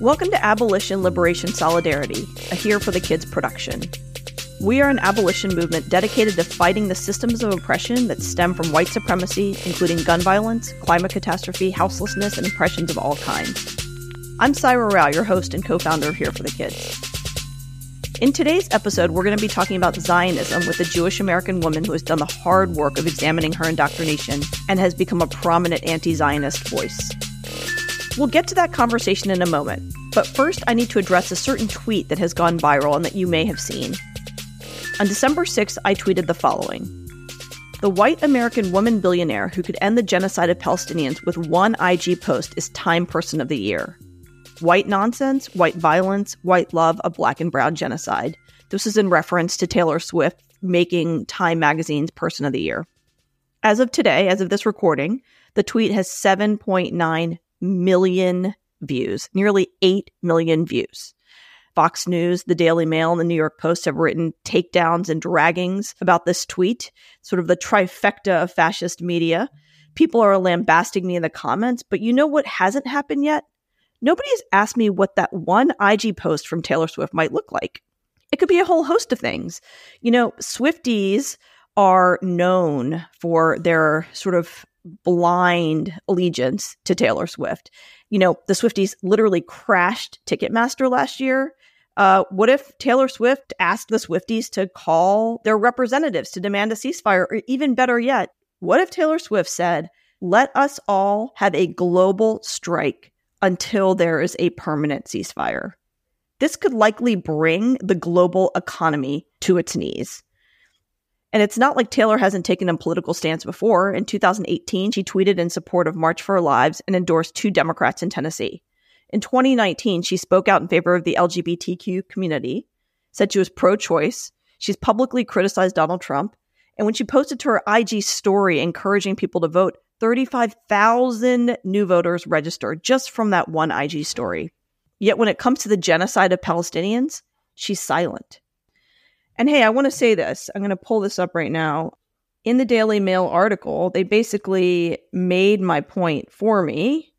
Welcome to Abolition Liberation Solidarity, a Here for the Kids production. We are an abolition movement dedicated to fighting the systems of oppression that stem from white supremacy, including gun violence, climate catastrophe, houselessness, and oppressions of all kinds. I'm Saira Rao, your host and co founder of Here for the Kids. In today's episode, we're going to be talking about Zionism with a Jewish American woman who has done the hard work of examining her indoctrination and has become a prominent anti Zionist voice. We'll get to that conversation in a moment, but first I need to address a certain tweet that has gone viral and that you may have seen. On December 6th, I tweeted the following The white American woman billionaire who could end the genocide of Palestinians with one IG post is Time Person of the Year. White nonsense, white violence, white love, a black and brown genocide. This is in reference to Taylor Swift making Time Magazine's Person of the Year. As of today, as of this recording, the tweet has 7.9 million views, nearly 8 million views. Fox News, the Daily Mail, and the New York Post have written takedowns and draggings about this tweet, sort of the trifecta of fascist media. People are lambasting me in the comments, but you know what hasn't happened yet? Nobody has asked me what that one IG post from Taylor Swift might look like. It could be a whole host of things. You know, Swifties are known for their sort of blind allegiance to Taylor Swift. You know, the Swifties literally crashed Ticketmaster last year. Uh, what if Taylor Swift asked the Swifties to call their representatives to demand a ceasefire? Or even better yet, what if Taylor Swift said, let us all have a global strike until there is a permanent ceasefire? This could likely bring the global economy to its knees. And it's not like Taylor hasn't taken a political stance before. In 2018, she tweeted in support of March for Our Lives and endorsed two Democrats in Tennessee. In 2019, she spoke out in favor of the LGBTQ community, said she was pro choice. She's publicly criticized Donald Trump. And when she posted to her IG story encouraging people to vote, 35,000 new voters registered just from that one IG story. Yet when it comes to the genocide of Palestinians, she's silent. And hey, I want to say this. I'm going to pull this up right now. In the Daily Mail article, they basically made my point for me.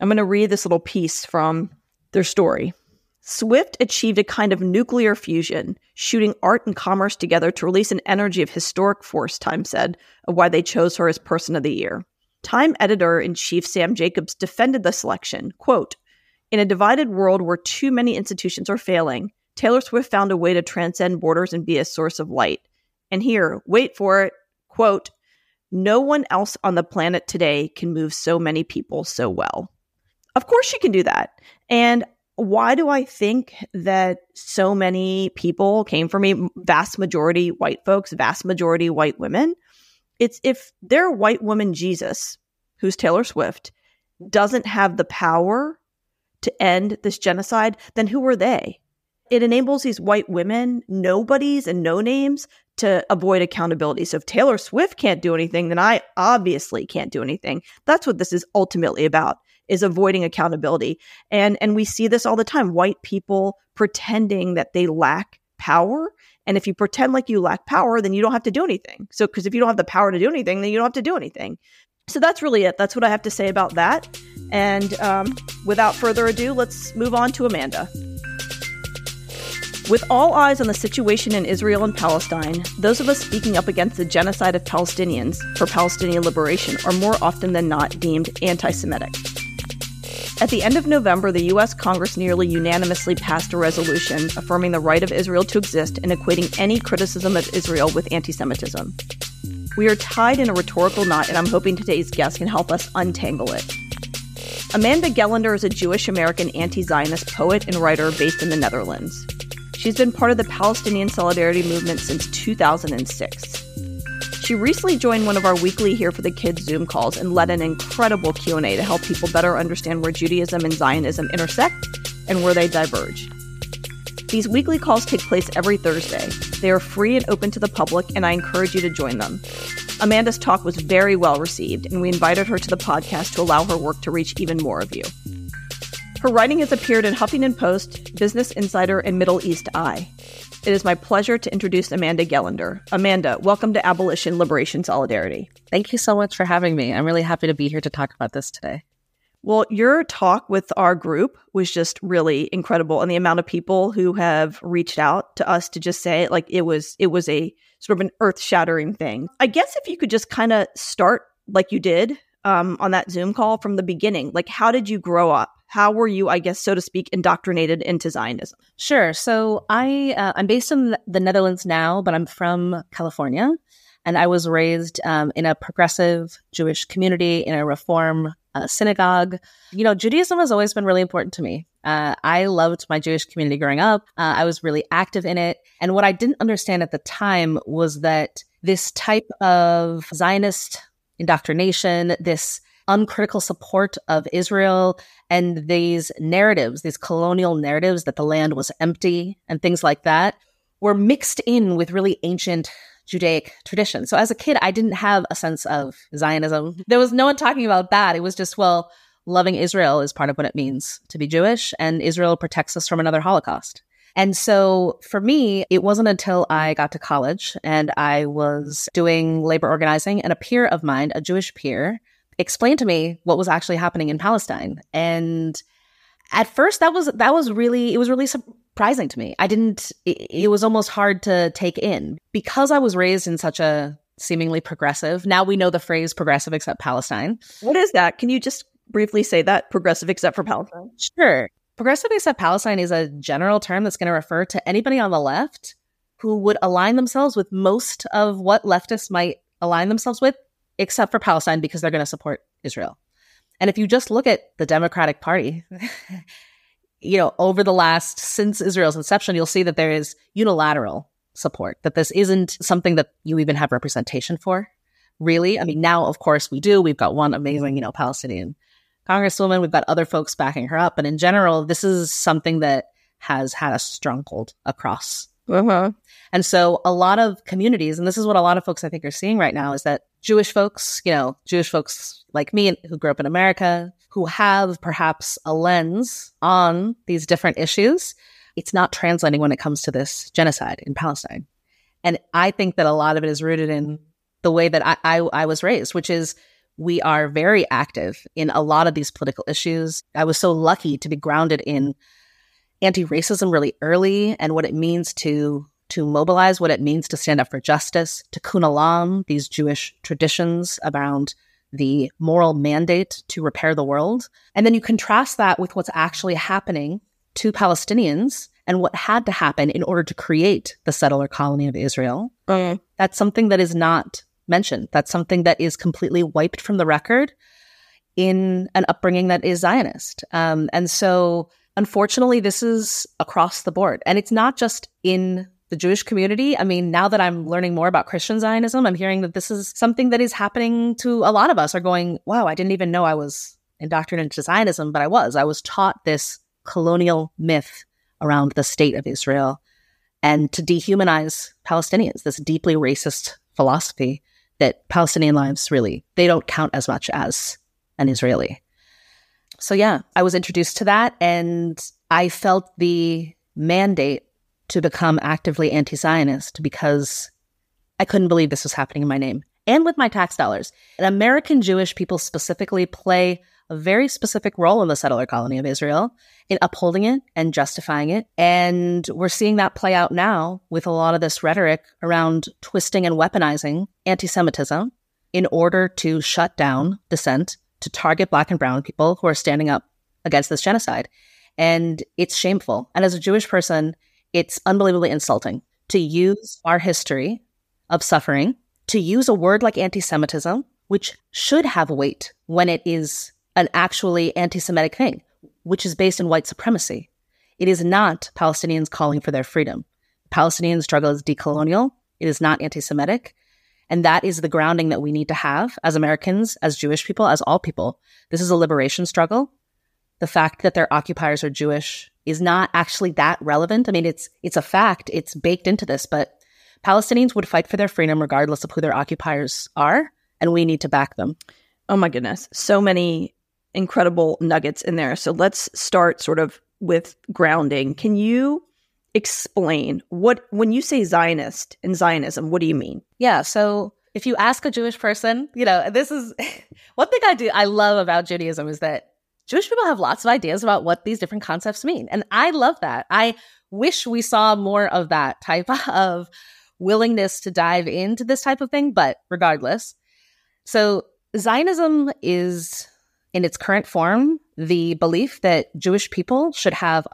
I'm going to read this little piece from their story. Swift achieved a kind of nuclear fusion, shooting art and commerce together to release an energy of historic force, Time said, of why they chose her as Person of the Year. Time editor in chief Sam Jacobs defended the selection. Quote, in a divided world where too many institutions are failing, Taylor Swift found a way to transcend borders and be a source of light. And here, wait for it, quote, no one else on the planet today can move so many people so well. Of course, she can do that. And why do I think that so many people came for me? Vast majority white folks, vast majority white women. It's if their white woman Jesus, who's Taylor Swift, doesn't have the power to end this genocide, then who are they? it enables these white women, nobodies and no names to avoid accountability. So if Taylor Swift can't do anything, then I obviously can't do anything. That's what this is ultimately about is avoiding accountability. And and we see this all the time, white people pretending that they lack power. And if you pretend like you lack power, then you don't have to do anything. So because if you don't have the power to do anything, then you don't have to do anything. So that's really it. That's what I have to say about that. And um, without further ado, let's move on to Amanda. With all eyes on the situation in Israel and Palestine, those of us speaking up against the genocide of Palestinians for Palestinian liberation are more often than not deemed anti Semitic. At the end of November, the U.S. Congress nearly unanimously passed a resolution affirming the right of Israel to exist and equating any criticism of Israel with anti Semitism. We are tied in a rhetorical knot, and I'm hoping today's guest can help us untangle it. Amanda Gelender is a Jewish American anti Zionist poet and writer based in the Netherlands. She's been part of the Palestinian Solidarity Movement since 2006. She recently joined one of our weekly Here for the Kids Zoom calls and led an incredible Q&A to help people better understand where Judaism and Zionism intersect and where they diverge. These weekly calls take place every Thursday. They are free and open to the public, and I encourage you to join them. Amanda's talk was very well received, and we invited her to the podcast to allow her work to reach even more of you. Her writing has appeared in Huffington Post, Business Insider, and Middle East Eye. It is my pleasure to introduce Amanda Gelender. Amanda, welcome to Abolition Liberation Solidarity. Thank you so much for having me. I'm really happy to be here to talk about this today. Well, your talk with our group was just really incredible and the amount of people who have reached out to us to just say like it was it was a sort of an earth-shattering thing. I guess if you could just kind of start like you did um, on that Zoom call from the beginning, like how did you grow up? How were you, I guess, so to speak, indoctrinated into Zionism? Sure. So I uh, I'm based in the Netherlands now, but I'm from California, and I was raised um, in a progressive Jewish community in a Reform uh, synagogue. You know, Judaism has always been really important to me. Uh, I loved my Jewish community growing up. Uh, I was really active in it, and what I didn't understand at the time was that this type of Zionist indoctrination, this uncritical support of Israel and these narratives, these colonial narratives that the land was empty and things like that were mixed in with really ancient Judaic tradition. So as a kid, I didn't have a sense of Zionism. There was no one talking about that. It was just, well, loving Israel is part of what it means to be Jewish, and Israel protects us from another Holocaust. And so for me, it wasn't until I got to college and I was doing labor organizing, and a peer of mine, a Jewish peer, explained to me what was actually happening in Palestine. And at first that was that was really it was really surprising to me. I didn't it, it was almost hard to take in because I was raised in such a seemingly progressive. Now we know the phrase progressive except Palestine. What is that? Can you just briefly say that progressive except for Palestine? Sure. Progressive except Palestine is a general term that's going to refer to anybody on the left who would align themselves with most of what leftists might align themselves with except for Palestine because they're going to support Israel. And if you just look at the Democratic Party, you know, over the last, since Israel's inception, you'll see that there is unilateral support, that this isn't something that you even have representation for, really. I mean, now, of course, we do. We've got one amazing, you know, Palestinian congresswoman. We've got other folks backing her up. But in general, this is something that has had a stronghold across uh-huh. And so a lot of communities, and this is what a lot of folks I think are seeing right now, is that Jewish folks, you know, Jewish folks like me who grew up in America, who have perhaps a lens on these different issues, it's not translating when it comes to this genocide in Palestine. And I think that a lot of it is rooted in the way that I, I, I was raised, which is we are very active in a lot of these political issues. I was so lucky to be grounded in anti-racism really early and what it means to to mobilize, what it means to stand up for justice, tikkun olam, these Jewish traditions around the moral mandate to repair the world. And then you contrast that with what's actually happening to Palestinians and what had to happen in order to create the settler colony of Israel. Mm. That's something that is not mentioned. That's something that is completely wiped from the record in an upbringing that is Zionist. Um, and so Unfortunately, this is across the board. And it's not just in the Jewish community. I mean, now that I'm learning more about Christian Zionism, I'm hearing that this is something that is happening to a lot of us are going, wow, I didn't even know I was indoctrinated into Zionism, but I was. I was taught this colonial myth around the state of Israel and to dehumanize Palestinians, this deeply racist philosophy that Palestinian lives really, they don't count as much as an Israeli. So yeah, I was introduced to that and I felt the mandate to become actively anti-Zionist because I couldn't believe this was happening in my name and with my tax dollars. And American Jewish people specifically play a very specific role in the settler colony of Israel in upholding it and justifying it. And we're seeing that play out now with a lot of this rhetoric around twisting and weaponizing anti Semitism in order to shut down dissent to target black and brown people who are standing up against this genocide. And it's shameful. And as a Jewish person, it's unbelievably insulting to use our history of suffering, to use a word like anti Semitism, which should have weight when it is an actually anti Semitic thing, which is based in white supremacy. It is not Palestinians calling for their freedom. Palestinian struggle is decolonial. It is not anti Semitic. And that is the grounding that we need to have as Americans, as Jewish people, as all people. This is a liberation struggle. The fact that their occupiers are Jewish is not actually that relevant. I mean, it's, it's a fact. It's baked into this, but Palestinians would fight for their freedom regardless of who their occupiers are. And we need to back them. Oh my goodness. So many incredible nuggets in there. So let's start sort of with grounding. Can you explain what when you say Zionist and Zionism, what do you mean? Yeah, so if you ask a Jewish person, you know, this is one thing I do I love about Judaism is that Jewish people have lots of ideas about what these different concepts mean. And I love that. I wish we saw more of that type of willingness to dive into this type of thing, but regardless. So Zionism is in its current form the belief that Jewish people should have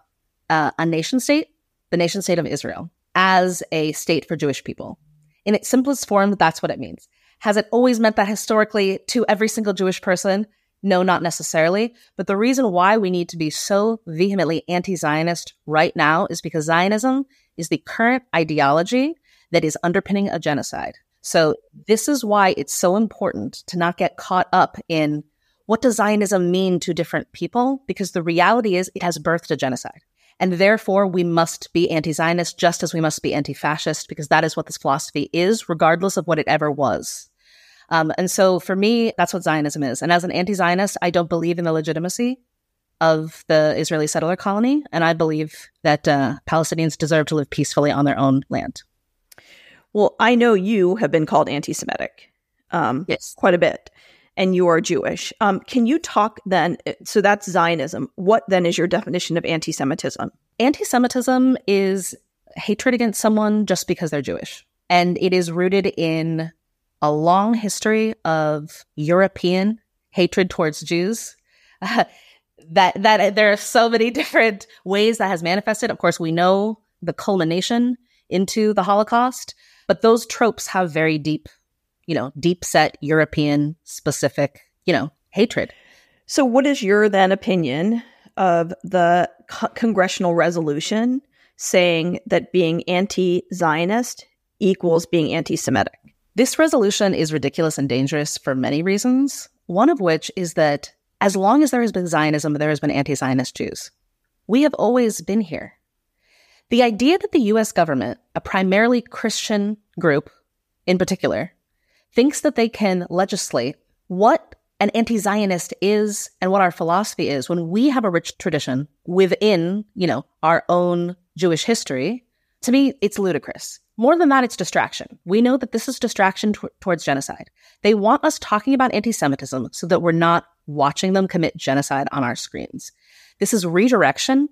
uh, a nation state the nation state of Israel as a state for Jewish people. In its simplest form, that's what it means. Has it always meant that historically to every single Jewish person? No, not necessarily. But the reason why we need to be so vehemently anti Zionist right now is because Zionism is the current ideology that is underpinning a genocide. So, this is why it's so important to not get caught up in what does Zionism mean to different people? Because the reality is it has birthed a genocide. And therefore, we must be anti Zionist just as we must be anti fascist, because that is what this philosophy is, regardless of what it ever was. Um, and so for me, that's what Zionism is. And as an anti Zionist, I don't believe in the legitimacy of the Israeli settler colony. And I believe that uh, Palestinians deserve to live peacefully on their own land. Well, I know you have been called anti Semitic um, yes. quite a bit and you are Jewish. Um, can you talk then? So that's Zionism. What then is your definition of anti Semitism? Anti Semitism is hatred against someone just because they're Jewish. And it is rooted in a long history of European hatred towards Jews. That that there are so many different ways that has manifested. Of course, we know the culmination into the Holocaust, but those tropes have very deep you know, deep set European specific, you know, hatred. So, what is your then opinion of the co- congressional resolution saying that being anti Zionist equals being anti Semitic? This resolution is ridiculous and dangerous for many reasons. One of which is that as long as there has been Zionism, there has been anti Zionist Jews. We have always been here. The idea that the US government, a primarily Christian group in particular, thinks that they can legislate what an anti Zionist is and what our philosophy is when we have a rich tradition within, you know, our own Jewish history, to me, it's ludicrous. More than that, it's distraction. We know that this is distraction t- towards genocide. They want us talking about anti Semitism so that we're not watching them commit genocide on our screens. This is redirection,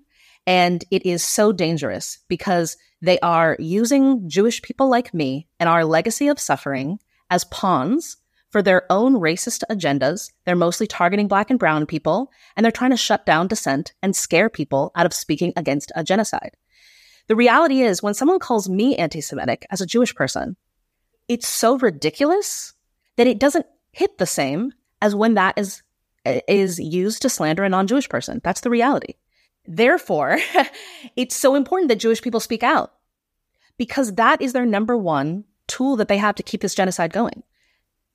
and it is so dangerous because they are using Jewish people like me and our legacy of suffering as pawns for their own racist agendas. They're mostly targeting black and brown people, and they're trying to shut down dissent and scare people out of speaking against a genocide. The reality is, when someone calls me anti Semitic as a Jewish person, it's so ridiculous that it doesn't hit the same as when that is, is used to slander a non Jewish person. That's the reality. Therefore, it's so important that Jewish people speak out because that is their number one tool that they have to keep this genocide going,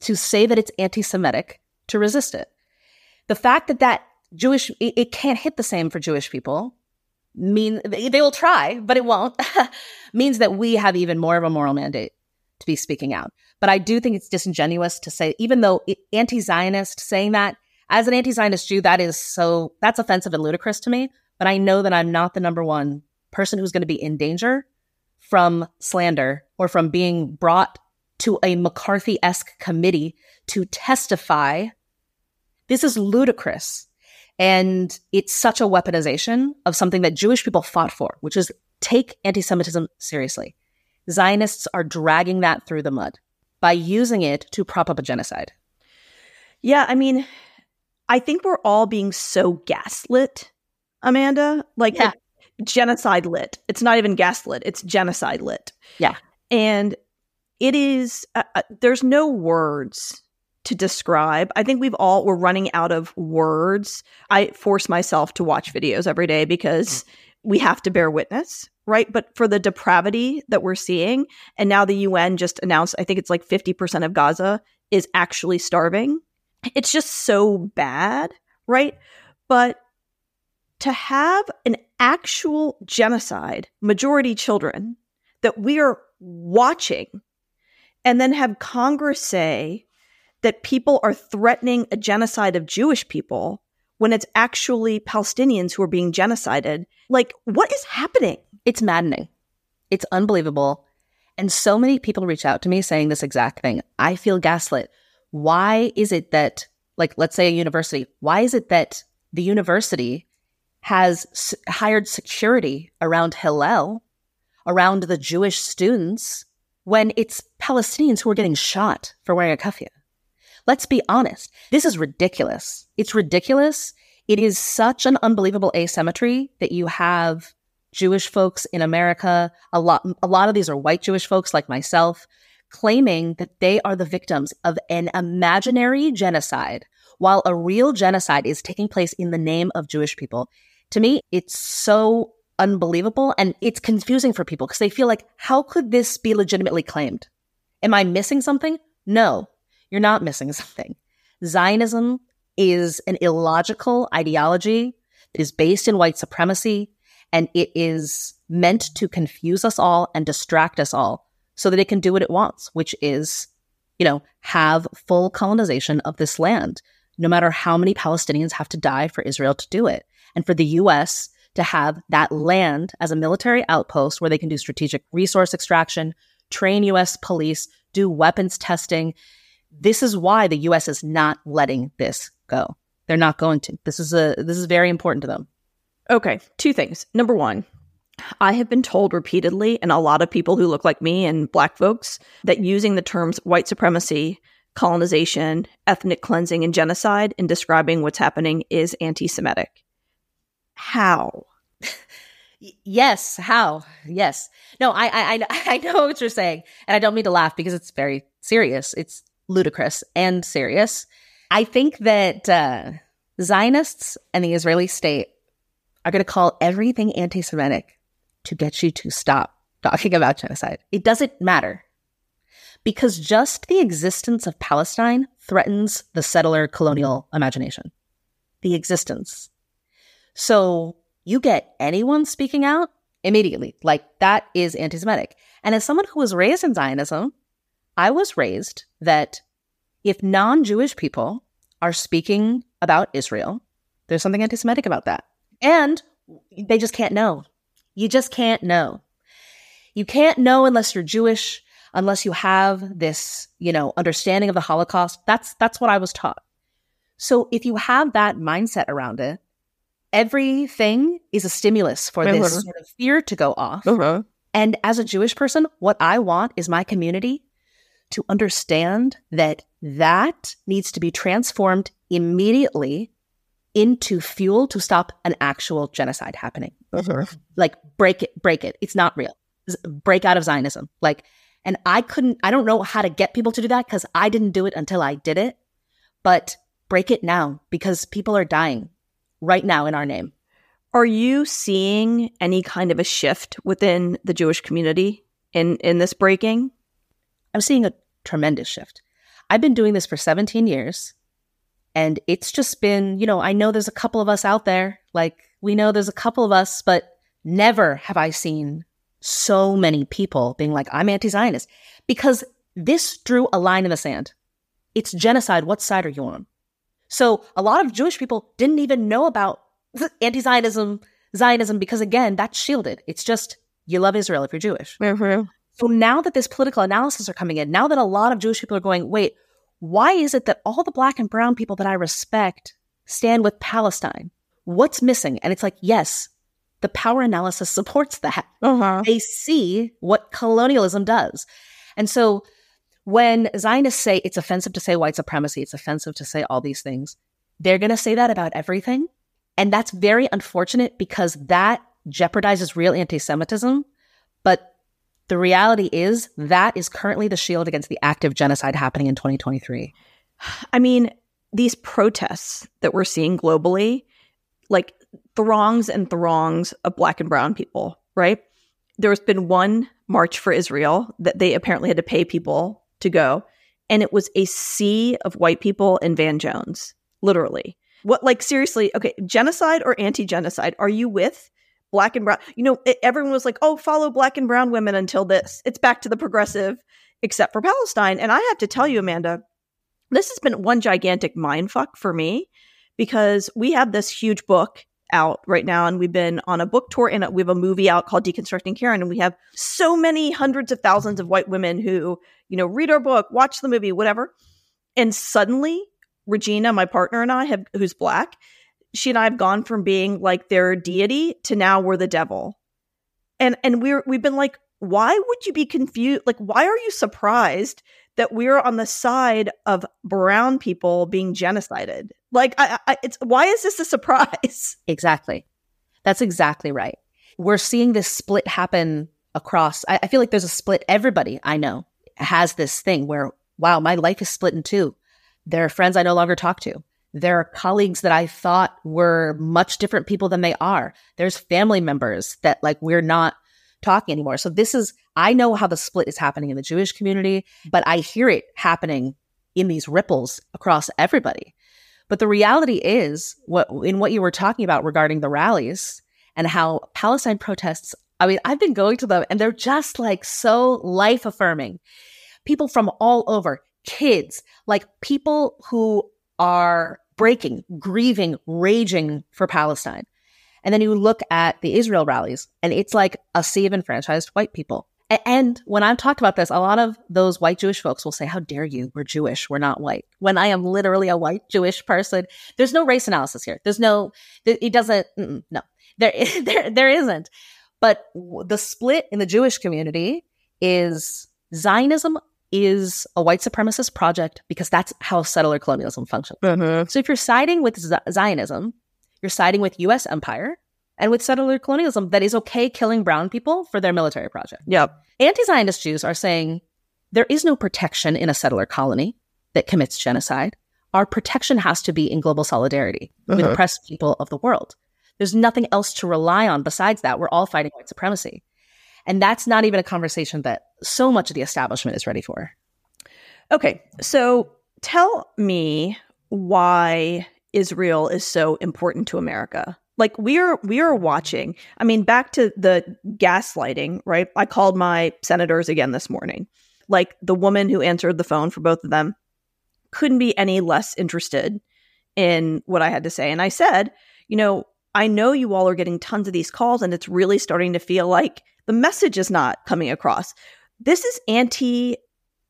to say that it's anti Semitic, to resist it. The fact that that Jewish, it, it can't hit the same for Jewish people mean they, will try, but it won't, means that we have even more of a moral mandate to be speaking out. But I do think it's disingenuous to say, even though anti Zionist saying that as an anti Zionist Jew, that is so, that's offensive and ludicrous to me. But I know that I'm not the number one person who's going to be in danger from slander or from being brought to a McCarthy esque committee to testify. This is ludicrous. And it's such a weaponization of something that Jewish people fought for, which is take anti Semitism seriously. Zionists are dragging that through the mud by using it to prop up a genocide. Yeah, I mean, I think we're all being so gaslit, Amanda. Like, yeah genocide lit. It's not even gaslit, it's genocide lit. Yeah. And it is, uh, uh, there's no words to describe. I think we've all, we're running out of words. I force myself to watch videos every day because mm. we have to bear witness, right? But for the depravity that we're seeing, and now the UN just announced, I think it's like 50% of Gaza is actually starving. It's just so bad, right? But to have an actual genocide, majority children, that we are watching, and then have Congress say that people are threatening a genocide of Jewish people when it's actually Palestinians who are being genocided. Like, what is happening? It's maddening. It's unbelievable. And so many people reach out to me saying this exact thing. I feel gaslit. Why is it that, like, let's say a university, why is it that the university has s- hired security around Hillel, around the Jewish students, when it's Palestinians who are getting shot for wearing a kufiya? Let's be honest. This is ridiculous. It's ridiculous. It is such an unbelievable asymmetry that you have Jewish folks in America, a lot, a lot of these are white Jewish folks like myself, claiming that they are the victims of an imaginary genocide while a real genocide is taking place in the name of Jewish people. To me, it's so unbelievable and it's confusing for people because they feel like, how could this be legitimately claimed? Am I missing something? No, you're not missing something. Zionism is an illogical ideology that is based in white supremacy and it is meant to confuse us all and distract us all so that it can do what it wants, which is, you know, have full colonization of this land, no matter how many Palestinians have to die for Israel to do it. And for the US to have that land as a military outpost where they can do strategic resource extraction, train US police, do weapons testing. This is why the US is not letting this go. They're not going to. This is a this is very important to them. Okay, two things. Number one, I have been told repeatedly, and a lot of people who look like me and black folks, that using the terms white supremacy, colonization, ethnic cleansing, and genocide in describing what's happening is anti Semitic. How? yes, how? Yes. No, I, I, I know what you're saying, and I don't mean to laugh because it's very serious. It's ludicrous and serious. I think that uh, Zionists and the Israeli state are going to call everything anti Semitic to get you to stop talking about genocide. It doesn't matter because just the existence of Palestine threatens the settler colonial imagination. The existence. So you get anyone speaking out immediately, like that is anti Semitic. And as someone who was raised in Zionism, I was raised that if non Jewish people are speaking about Israel, there's something anti Semitic about that. And they just can't know. You just can't know. You can't know unless you're Jewish, unless you have this, you know, understanding of the Holocaust. That's that's what I was taught. So if you have that mindset around it, everything is a stimulus for this uh-huh. sort of fear to go off. Uh-huh. And as a Jewish person, what I want is my community to understand that that needs to be transformed immediately into fuel to stop an actual genocide happening. Uh-huh. Like break it, break it. It's not real. Break out of Zionism. Like, and I couldn't, I don't know how to get people to do that because I didn't do it until I did it. But break it now because people are dying right now in our name. Are you seeing any kind of a shift within the Jewish community in in this breaking? I'm seeing a tremendous shift. I've been doing this for 17 years and it's just been, you know, I know there's a couple of us out there, like we know there's a couple of us, but never have I seen so many people being like, I'm anti Zionist because this drew a line in the sand. It's genocide. What side are you on? So a lot of Jewish people didn't even know about anti Zionism, Zionism, because again, that's shielded. It's just you love Israel if you're Jewish. Mm-hmm. So now that this political analysis are coming in, now that a lot of Jewish people are going, wait, why is it that all the black and brown people that I respect stand with Palestine? What's missing? And it's like, yes, the power analysis supports that. Uh-huh. They see what colonialism does. And so when Zionists say it's offensive to say white supremacy, it's offensive to say all these things, they're going to say that about everything. And that's very unfortunate because that jeopardizes real anti Semitism. But the reality is that is currently the shield against the active genocide happening in 2023. I mean, these protests that we're seeing globally, like throngs and throngs of black and brown people, right? There's been one march for Israel that they apparently had to pay people to go, and it was a sea of white people in Van Jones, literally. What, like, seriously, okay, genocide or anti genocide? Are you with black and brown. You know, it, everyone was like, "Oh, follow black and brown women until this." It's back to the progressive, except for Palestine. And I have to tell you, Amanda, this has been one gigantic mind fuck for me because we have this huge book out right now, and we've been on a book tour, and we have a movie out called Deconstructing Karen, and we have so many hundreds of thousands of white women who, you know, read our book, watch the movie, whatever. And suddenly, Regina, my partner, and I have, who's black, she and I have gone from being like their deity to now we're the devil. And and we're we've been like, why would you be confused? Like, why are you surprised that we're on the side of brown people being genocided? Like, I, I, it's why is this a surprise? Exactly. That's exactly right. We're seeing this split happen across. I, I feel like there's a split. Everybody I know has this thing where, wow, my life is split in two. There are friends I no longer talk to. There are colleagues that I thought were much different people than they are. There's family members that like we're not talking anymore. So this is, I know how the split is happening in the Jewish community, but I hear it happening in these ripples across everybody. But the reality is what in what you were talking about regarding the rallies and how Palestine protests, I mean, I've been going to them and they're just like so life affirming. People from all over, kids, like people who are breaking, grieving, raging for Palestine. And then you look at the Israel rallies, and it's like a sea of enfranchised white people. And when I've talked about this, a lot of those white Jewish folks will say, How dare you? We're Jewish. We're not white. When I am literally a white Jewish person, there's no race analysis here. There's no, it doesn't, no, there, there, there isn't. But the split in the Jewish community is Zionism is a white supremacist project because that's how settler colonialism functions. Mm-hmm. So if you're siding with Z- Zionism, you're siding with US empire and with settler colonialism that is okay killing brown people for their military project. Yep. Anti-Zionist Jews are saying there is no protection in a settler colony that commits genocide. Our protection has to be in global solidarity uh-huh. with oppressed people of the world. There's nothing else to rely on besides that. We're all fighting white supremacy. And that's not even a conversation that so much of the establishment is ready for. Okay. So tell me why Israel is so important to America. Like we're we are watching. I mean, back to the gaslighting, right? I called my senators again this morning. Like the woman who answered the phone for both of them couldn't be any less interested in what I had to say. And I said, you know, I know you all are getting tons of these calls and it's really starting to feel like the message is not coming across. This is anti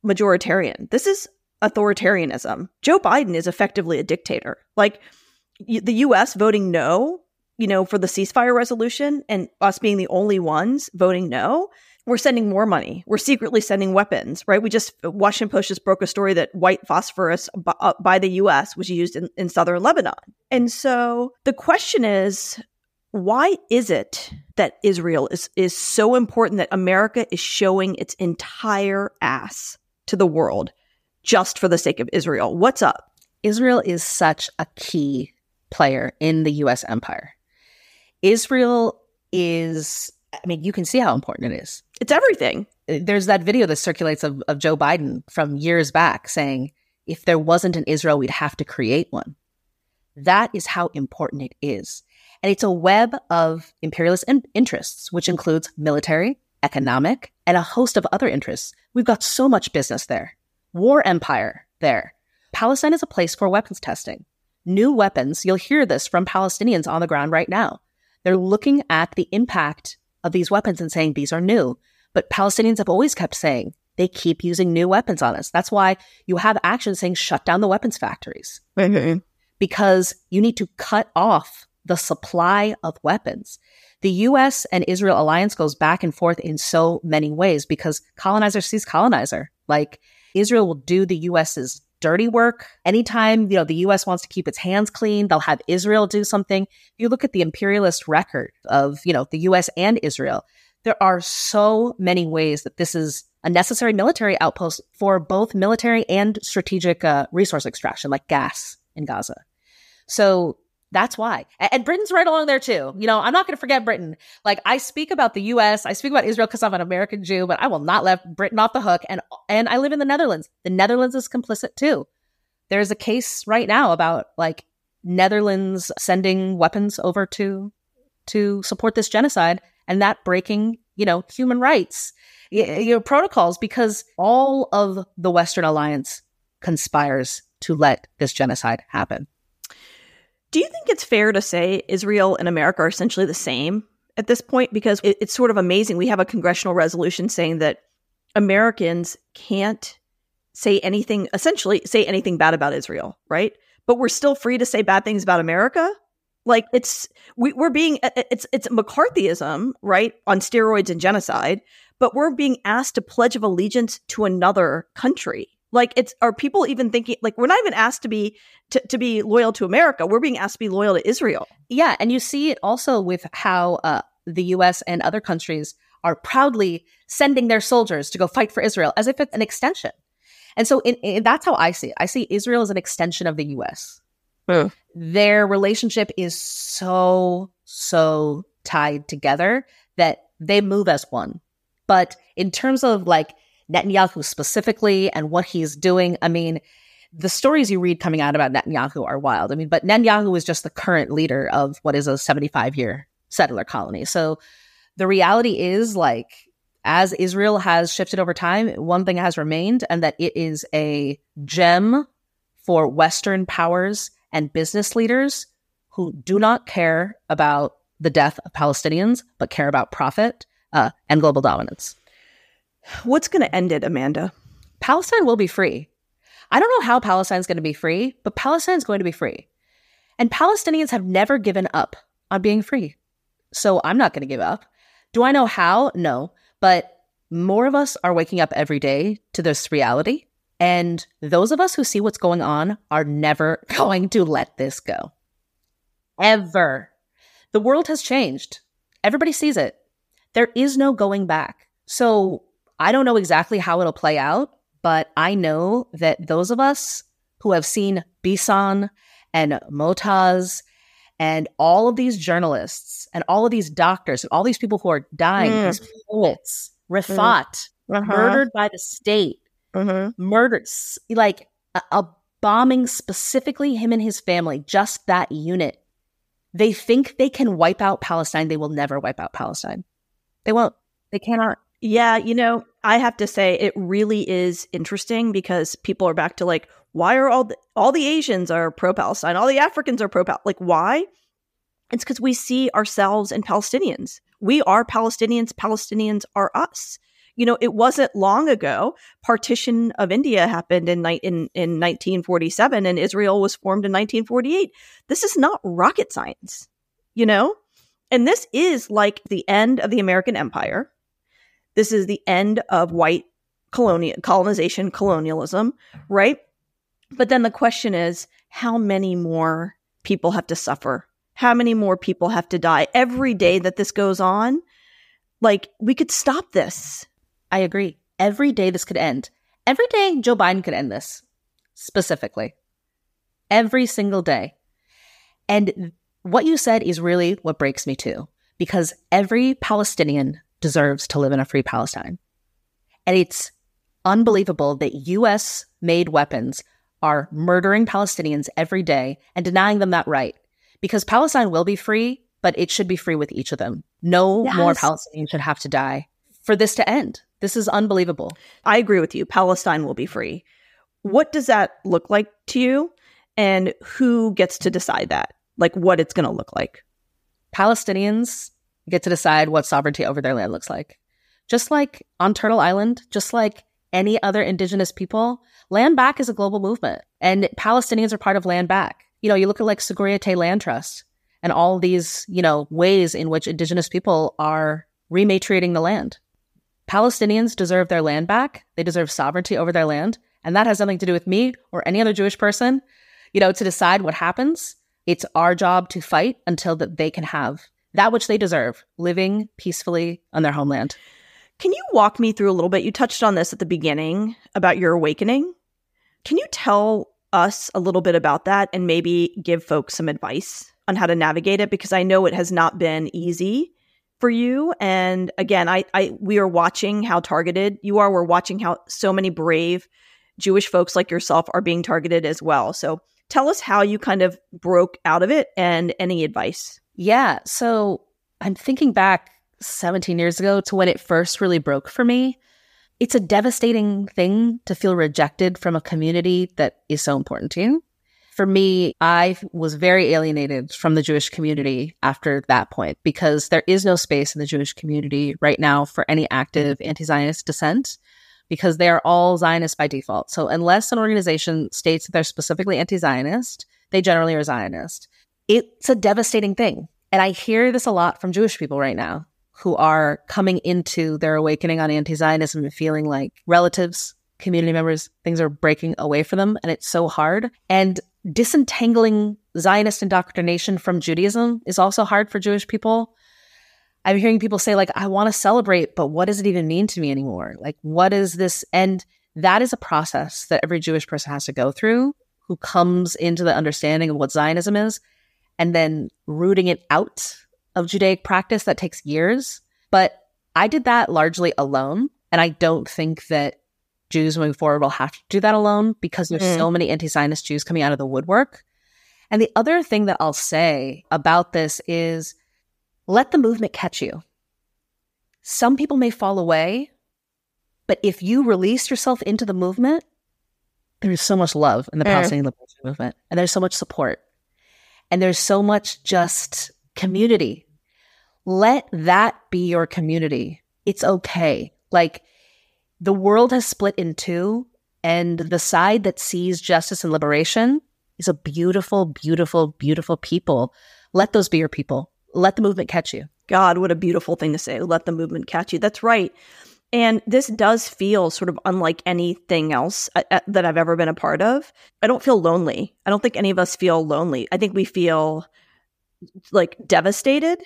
majoritarian. This is authoritarianism. Joe Biden is effectively a dictator. Like the US voting no, you know, for the ceasefire resolution and us being the only ones voting no, we're sending more money. We're secretly sending weapons, right? We just, Washington Post just broke a story that white phosphorus uh, by the US was used in, in southern Lebanon. And so the question is, why is it that Israel is, is so important that America is showing its entire ass to the world just for the sake of Israel. What's up? Israel is such a key player in the US empire. Israel is, I mean, you can see how important it is. It's everything. There's that video that circulates of, of Joe Biden from years back saying, if there wasn't an Israel, we'd have to create one. That is how important it is. And it's a web of imperialist in- interests, which includes military, economic, and a host of other interests. We've got so much business there war empire there. Palestine is a place for weapons testing. New weapons, you'll hear this from Palestinians on the ground right now. They're looking at the impact of these weapons and saying these are new. But Palestinians have always kept saying they keep using new weapons on us. That's why you have action saying shut down the weapons factories. Mm-hmm. Because you need to cut off the supply of weapons. The US and Israel alliance goes back and forth in so many ways because colonizer sees colonizer. Like Israel will do the US's dirty work. Anytime, you know, the US wants to keep its hands clean, they'll have Israel do something. If you look at the imperialist record of, you know, the US and Israel, there are so many ways that this is a necessary military outpost for both military and strategic uh, resource extraction, like gas in Gaza. So that's why. And Britain's right along there too. You know, I'm not going to forget Britain. Like I speak about the US, I speak about Israel because I'm an American Jew, but I will not let Britain off the hook. And and I live in the Netherlands. The Netherlands is complicit too. There's a case right now about like Netherlands sending weapons over to to support this genocide and that breaking, you know, human rights, you know, protocols because all of the Western alliance conspires to let this genocide happen. Do you think it's fair to say Israel and America are essentially the same at this point? Because it, it's sort of amazing. We have a congressional resolution saying that Americans can't say anything, essentially, say anything bad about Israel, right? But we're still free to say bad things about America. Like it's we, we're being uh, uh, it's it's McCarthyism, right, on steroids and genocide. But we're being asked to pledge of allegiance to another country like it's are people even thinking like we're not even asked to be to, to be loyal to America. We're being asked to be loyal to Israel. Yeah, and you see it also with how uh, the U.S. and other countries are proudly sending their soldiers to go fight for Israel as if it's an extension. And so in, in, that's how I see it. I see Israel as an extension of the U.S. Mm. Their relationship is so so tied together that they move as one. But in terms of like Netanyahu specifically and what he's doing. I mean, the stories you read coming out about Netanyahu are wild. I mean, but Netanyahu is just the current leader of what is a 75 year settler colony. So the reality is like, as Israel has shifted over time, one thing has remained, and that it is a gem for Western powers and business leaders who do not care about the death of Palestinians, but care about profit uh, and global dominance. What's going to end it, Amanda? Palestine will be free. I don't know how Palestine's going to be free, but Palestine's going to be free. And Palestinians have never given up on being free. So I'm not going to give up. Do I know how? No. But more of us are waking up every day to this reality. And those of us who see what's going on are never going to let this go. Ever. The world has changed. Everybody sees it. There is no going back. So I don't know exactly how it'll play out, but I know that those of us who have seen Bisan and Motaz and all of these journalists and all of these doctors and all these people who are dying, mm. these poets, Rifat, mm. uh-huh. murdered by the state, uh-huh. murdered, like a, a bombing specifically him and his family, just that unit. They think they can wipe out Palestine. They will never wipe out Palestine. They won't. They cannot. Yeah, you know, I have to say it really is interesting because people are back to like, why are all the, all the Asians are pro Palestine, all the Africans are pro Palestine? Like, why? It's because we see ourselves in Palestinians. We are Palestinians. Palestinians are us. You know, it wasn't long ago. Partition of India happened in, in, in 1947 and Israel was formed in 1948. This is not rocket science, you know? And this is like the end of the American empire this is the end of white colonial colonization, colonialism, right? But then the question is, how many more people have to suffer? How many more people have to die every day that this goes on? Like, we could stop this. I agree. Every day this could end. Every day Joe Biden could end this, specifically. Every single day. And what you said is really what breaks me too, because every Palestinian deserves to live in a free Palestine. And it's unbelievable that US made weapons are murdering Palestinians every day and denying them that right. Because Palestine will be free, but it should be free with each of them. No yes. more Palestinians should have to die for this to end. This is unbelievable. I agree with you. Palestine will be free. What does that look like to you? And who gets to decide that? Like what it's going to look like? Palestinians get to decide what sovereignty over their land looks like. Just like on Turtle Island, just like any other indigenous people, land back is a global movement and Palestinians are part of land back. You know, you look at like Te Land Trust and all these, you know, ways in which indigenous people are rematriating the land. Palestinians deserve their land back. They deserve sovereignty over their land. And that has nothing to do with me or any other Jewish person, you know, to decide what happens. It's our job to fight until that they can have that which they deserve, living peacefully on their homeland. Can you walk me through a little bit? You touched on this at the beginning about your awakening. Can you tell us a little bit about that and maybe give folks some advice on how to navigate it? Because I know it has not been easy for you. And again, I, I we are watching how targeted you are. We're watching how so many brave Jewish folks like yourself are being targeted as well. So tell us how you kind of broke out of it and any advice. Yeah. So I'm thinking back 17 years ago to when it first really broke for me. It's a devastating thing to feel rejected from a community that is so important to you. For me, I was very alienated from the Jewish community after that point because there is no space in the Jewish community right now for any active anti Zionist dissent because they are all Zionist by default. So unless an organization states that they're specifically anti Zionist, they generally are Zionist. It's a devastating thing. And I hear this a lot from Jewish people right now who are coming into their awakening on anti Zionism and feeling like relatives, community members, things are breaking away from them. And it's so hard. And disentangling Zionist indoctrination from Judaism is also hard for Jewish people. I'm hearing people say, like, I want to celebrate, but what does it even mean to me anymore? Like, what is this? And that is a process that every Jewish person has to go through who comes into the understanding of what Zionism is and then rooting it out of Judaic practice that takes years. But I did that largely alone. And I don't think that Jews moving forward will have to do that alone because there's mm. so many anti Zionist Jews coming out of the woodwork. And the other thing that I'll say about this is let the movement catch you. Some people may fall away, but if you release yourself into the movement, there's so much love in the mm. Palestinian liberation movement, and there's so much support, and there's so much just community. Let that be your community. It's okay. Like the world has split in two, and the side that sees justice and liberation is a beautiful, beautiful, beautiful people. Let those be your people let the movement catch you. God, what a beautiful thing to say. Let the movement catch you. That's right. And this does feel sort of unlike anything else uh, uh, that I've ever been a part of. I don't feel lonely. I don't think any of us feel lonely. I think we feel like devastated,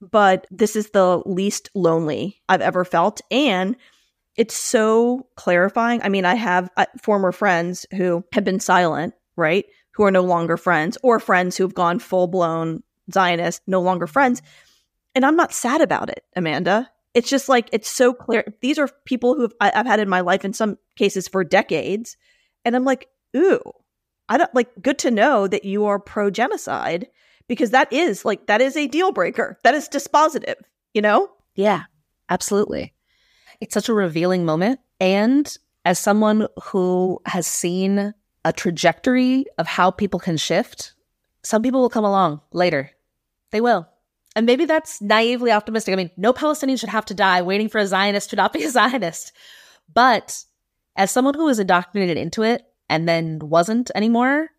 but this is the least lonely I've ever felt. And it's so clarifying. I mean, I have uh, former friends who have been silent, right? Who are no longer friends, or friends who have gone full blown Zionist, no longer friends. And I'm not sad about it, Amanda. It's just like, it's so clear. These are people who I've had in my life in some cases for decades. And I'm like, ooh, I don't like, good to know that you are pro genocide because that is like, that is a deal breaker. That is dispositive, you know? Yeah, absolutely. It's such a revealing moment. And as someone who has seen a trajectory of how people can shift, some people will come along later they will. And maybe that's naively optimistic. I mean, no Palestinian should have to die waiting for a Zionist to not be a Zionist. But as someone who was indoctrinated into it and then wasn't anymore,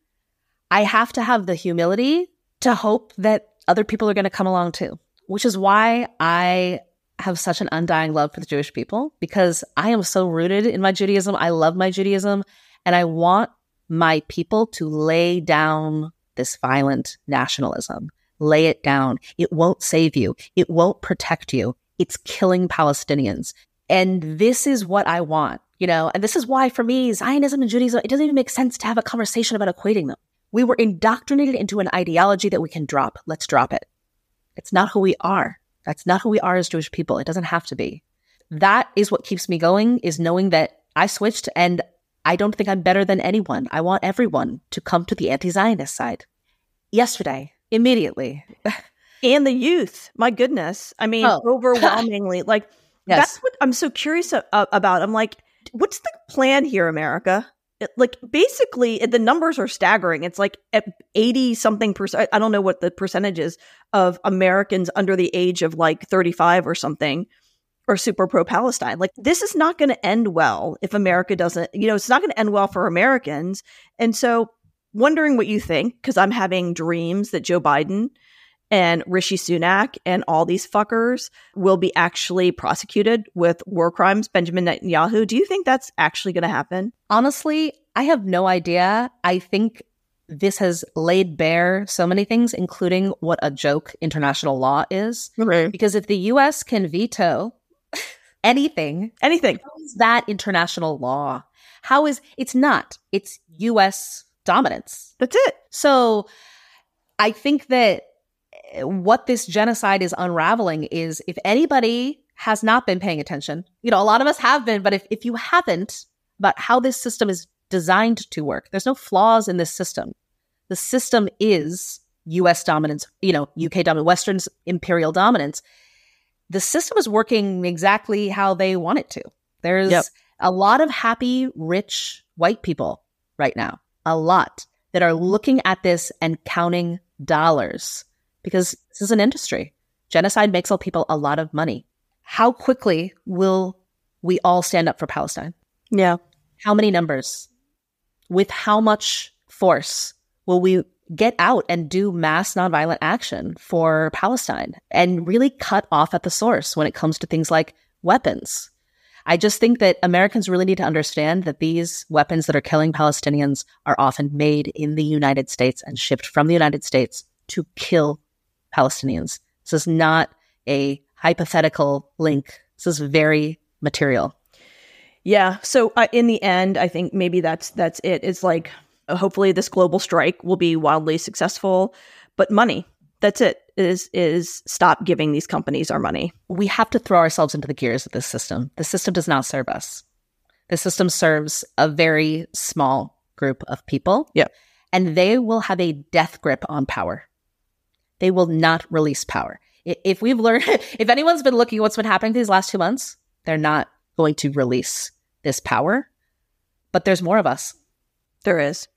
I have to have the humility to hope that other people are going to come along too, which is why I have such an undying love for the Jewish people because I am so rooted in my Judaism. I love my Judaism and I want my people to lay down this violent nationalism lay it down. It won't save you. It won't protect you. It's killing Palestinians. And this is what I want, you know, and this is why for me, Zionism and Judaism, it doesn't even make sense to have a conversation about equating them. We were indoctrinated into an ideology that we can drop. Let's drop it. It's not who we are. That's not who we are as Jewish people. It doesn't have to be. That is what keeps me going is knowing that I switched and I don't think I'm better than anyone. I want everyone to come to the anti-Zionist side. Yesterday, immediately. and the youth, my goodness. I mean, oh. overwhelmingly. like, yes. that's what I'm so curious about. I'm like, what's the plan here, America? It, like, basically, the numbers are staggering. It's like 80 something percent. I don't know what the percentage is of Americans under the age of like 35 or something are super pro Palestine. Like, this is not going to end well if America doesn't, you know, it's not going to end well for Americans. And so wondering what you think because I'm having dreams that Joe Biden and Rishi Sunak and all these fuckers will be actually prosecuted with war crimes. Benjamin Netanyahu, do you think that's actually going to happen? Honestly, I have no idea. I think this has laid bare so many things, including what a joke international law is. Okay. Because if the US can veto anything, anything, that international law? How is it's not? It's US dominance. That's it. So I think that eh, what this genocide is unraveling is if anybody has not been paying attention, you know, a lot of us have been, but if, if you haven't about how this system is designed to work, there's no flaws in this system. The system is US dominance, you know, UK dominance, Western's imperial dominance. The system is working exactly how they want it to. There's yep. a lot of happy, rich white people right now a lot. that are looking at this and counting dollars because this is an industry. Genocide makes all people a lot of money. How quickly will we all stand up for Palestine? Yeah. How many numbers? With how much force will we get out and do mass nonviolent action for Palestine and really cut off at the source when it comes to things like weapons? I just think that Americans really need to understand that these weapons that are killing Palestinians are often made in the United States and shipped from the United States to kill Palestinians. This is not a hypothetical link. This is very material. Yeah. So uh, in the end, I think maybe that's that's it. It's like hopefully this global strike will be wildly successful, but money. That's it. Is is stop giving these companies our money. We have to throw ourselves into the gears of this system. The system does not serve us. The system serves a very small group of people. Yeah. And they will have a death grip on power. They will not release power. If we've learned, if anyone's been looking at what's been happening these last two months, they're not going to release this power. But there's more of us. There is.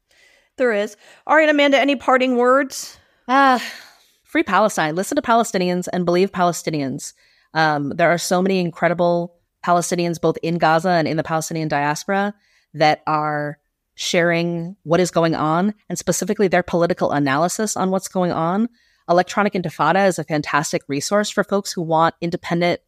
There is. All right, Amanda, any parting words? Ah, uh, free Palestine. Listen to Palestinians and believe Palestinians. Um, there are so many incredible Palestinians, both in Gaza and in the Palestinian diaspora, that are sharing what is going on and specifically their political analysis on what's going on. Electronic Intifada is a fantastic resource for folks who want independent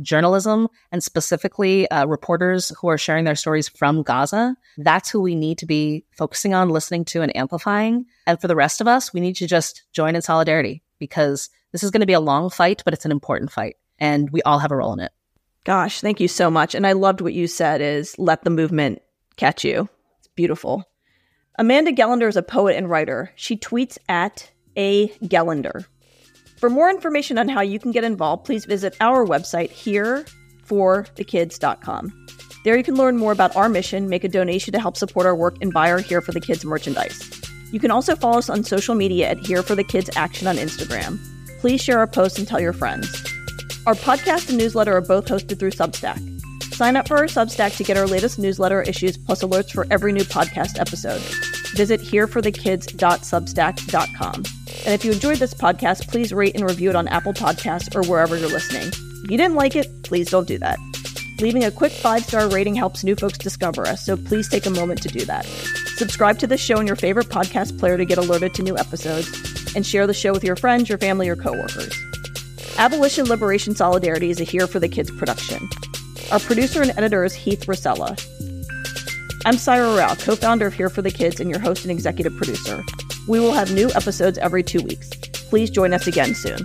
journalism and specifically uh, reporters who are sharing their stories from Gaza. That's who we need to be focusing on, listening to, and amplifying. And for the rest of us, we need to just join in solidarity because this is going to be a long fight, but it's an important fight. And we all have a role in it. Gosh, thank you so much. And I loved what you said is let the movement catch you. It's beautiful. Amanda Gelender is a poet and writer. She tweets at A. Gelender. For more information on how you can get involved, please visit our website hereforthekids.com. There you can learn more about our mission, make a donation to help support our work, and buy our Here for the Kids merchandise. You can also follow us on social media at Here for the Kids Action on Instagram. Please share our posts and tell your friends. Our podcast and newsletter are both hosted through Substack. Sign up for our Substack to get our latest newsletter issues plus alerts for every new podcast episode. Visit hereforthekids.substack.com. And if you enjoyed this podcast, please rate and review it on Apple Podcasts or wherever you're listening. If you didn't like it, please don't do that. Leaving a quick five star rating helps new folks discover us, so please take a moment to do that. Subscribe to the show in your favorite podcast player to get alerted to new episodes, and share the show with your friends, your family, or coworkers. Abolition Liberation Solidarity is a Here for the Kids production. Our producer and editor is Heath Rosella. I'm Saira Rao, co founder of Here for the Kids and your host and executive producer. We will have new episodes every two weeks. Please join us again soon.